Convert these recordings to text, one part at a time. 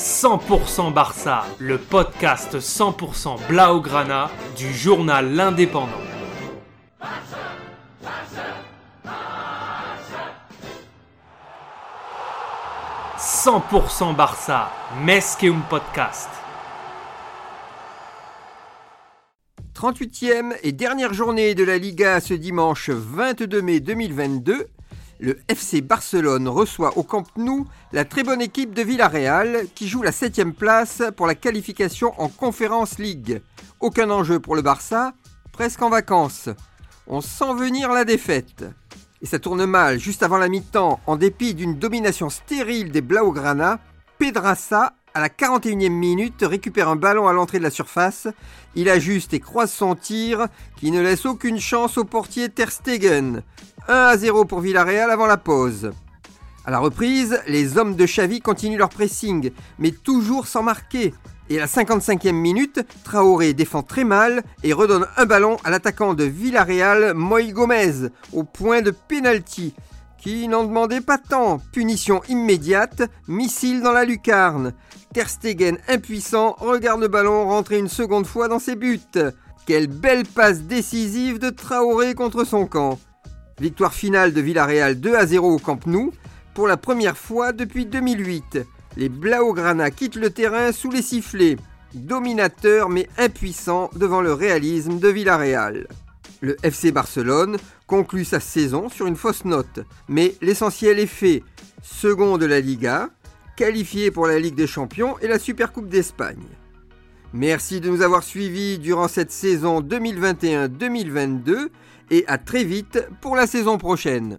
100% Barça, le podcast 100% Blaugrana du journal L'Indépendant. « 100% Barça, un Podcast. 38e et dernière journée de la Liga ce dimanche 22 mai 2022 le FC Barcelone reçoit au Camp Nou la très bonne équipe de Villarreal qui joue la 7 place pour la qualification en Conference League. Aucun enjeu pour le Barça, presque en vacances. On sent venir la défaite. Et ça tourne mal juste avant la mi-temps en dépit d'une domination stérile des Blaugrana. Pedrassa à la 41e minute, récupère un ballon à l'entrée de la surface. Il ajuste et croise son tir qui ne laisse aucune chance au portier Ter Stegen. 1 à 0 pour Villarreal avant la pause. À la reprise, les hommes de Xavi continuent leur pressing, mais toujours sans marquer. Et à la 55e minute, Traoré défend très mal et redonne un ballon à l'attaquant de Villarreal, Moï Gomez, au point de pénalty, qui n'en demandait pas tant. Punition immédiate, missile dans la lucarne. Ter Stegen, impuissant, regarde le ballon rentrer une seconde fois dans ses buts. Quelle belle passe décisive de Traoré contre son camp. Victoire finale de Villarreal 2 à 0 au Camp Nou pour la première fois depuis 2008. Les Blaugrana quittent le terrain sous les sifflets, dominateurs mais impuissants devant le réalisme de Villarreal. Le FC Barcelone conclut sa saison sur une fausse note, mais l'essentiel est fait. Second de la Liga, qualifié pour la Ligue des Champions et la Supercoupe d'Espagne. Merci de nous avoir suivis durant cette saison 2021-2022 et à très vite pour la saison prochaine.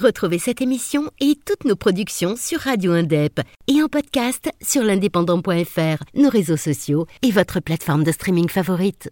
Retrouvez cette émission et toutes nos productions sur Radio Indep et en podcast sur l'indépendant.fr, nos réseaux sociaux et votre plateforme de streaming favorite.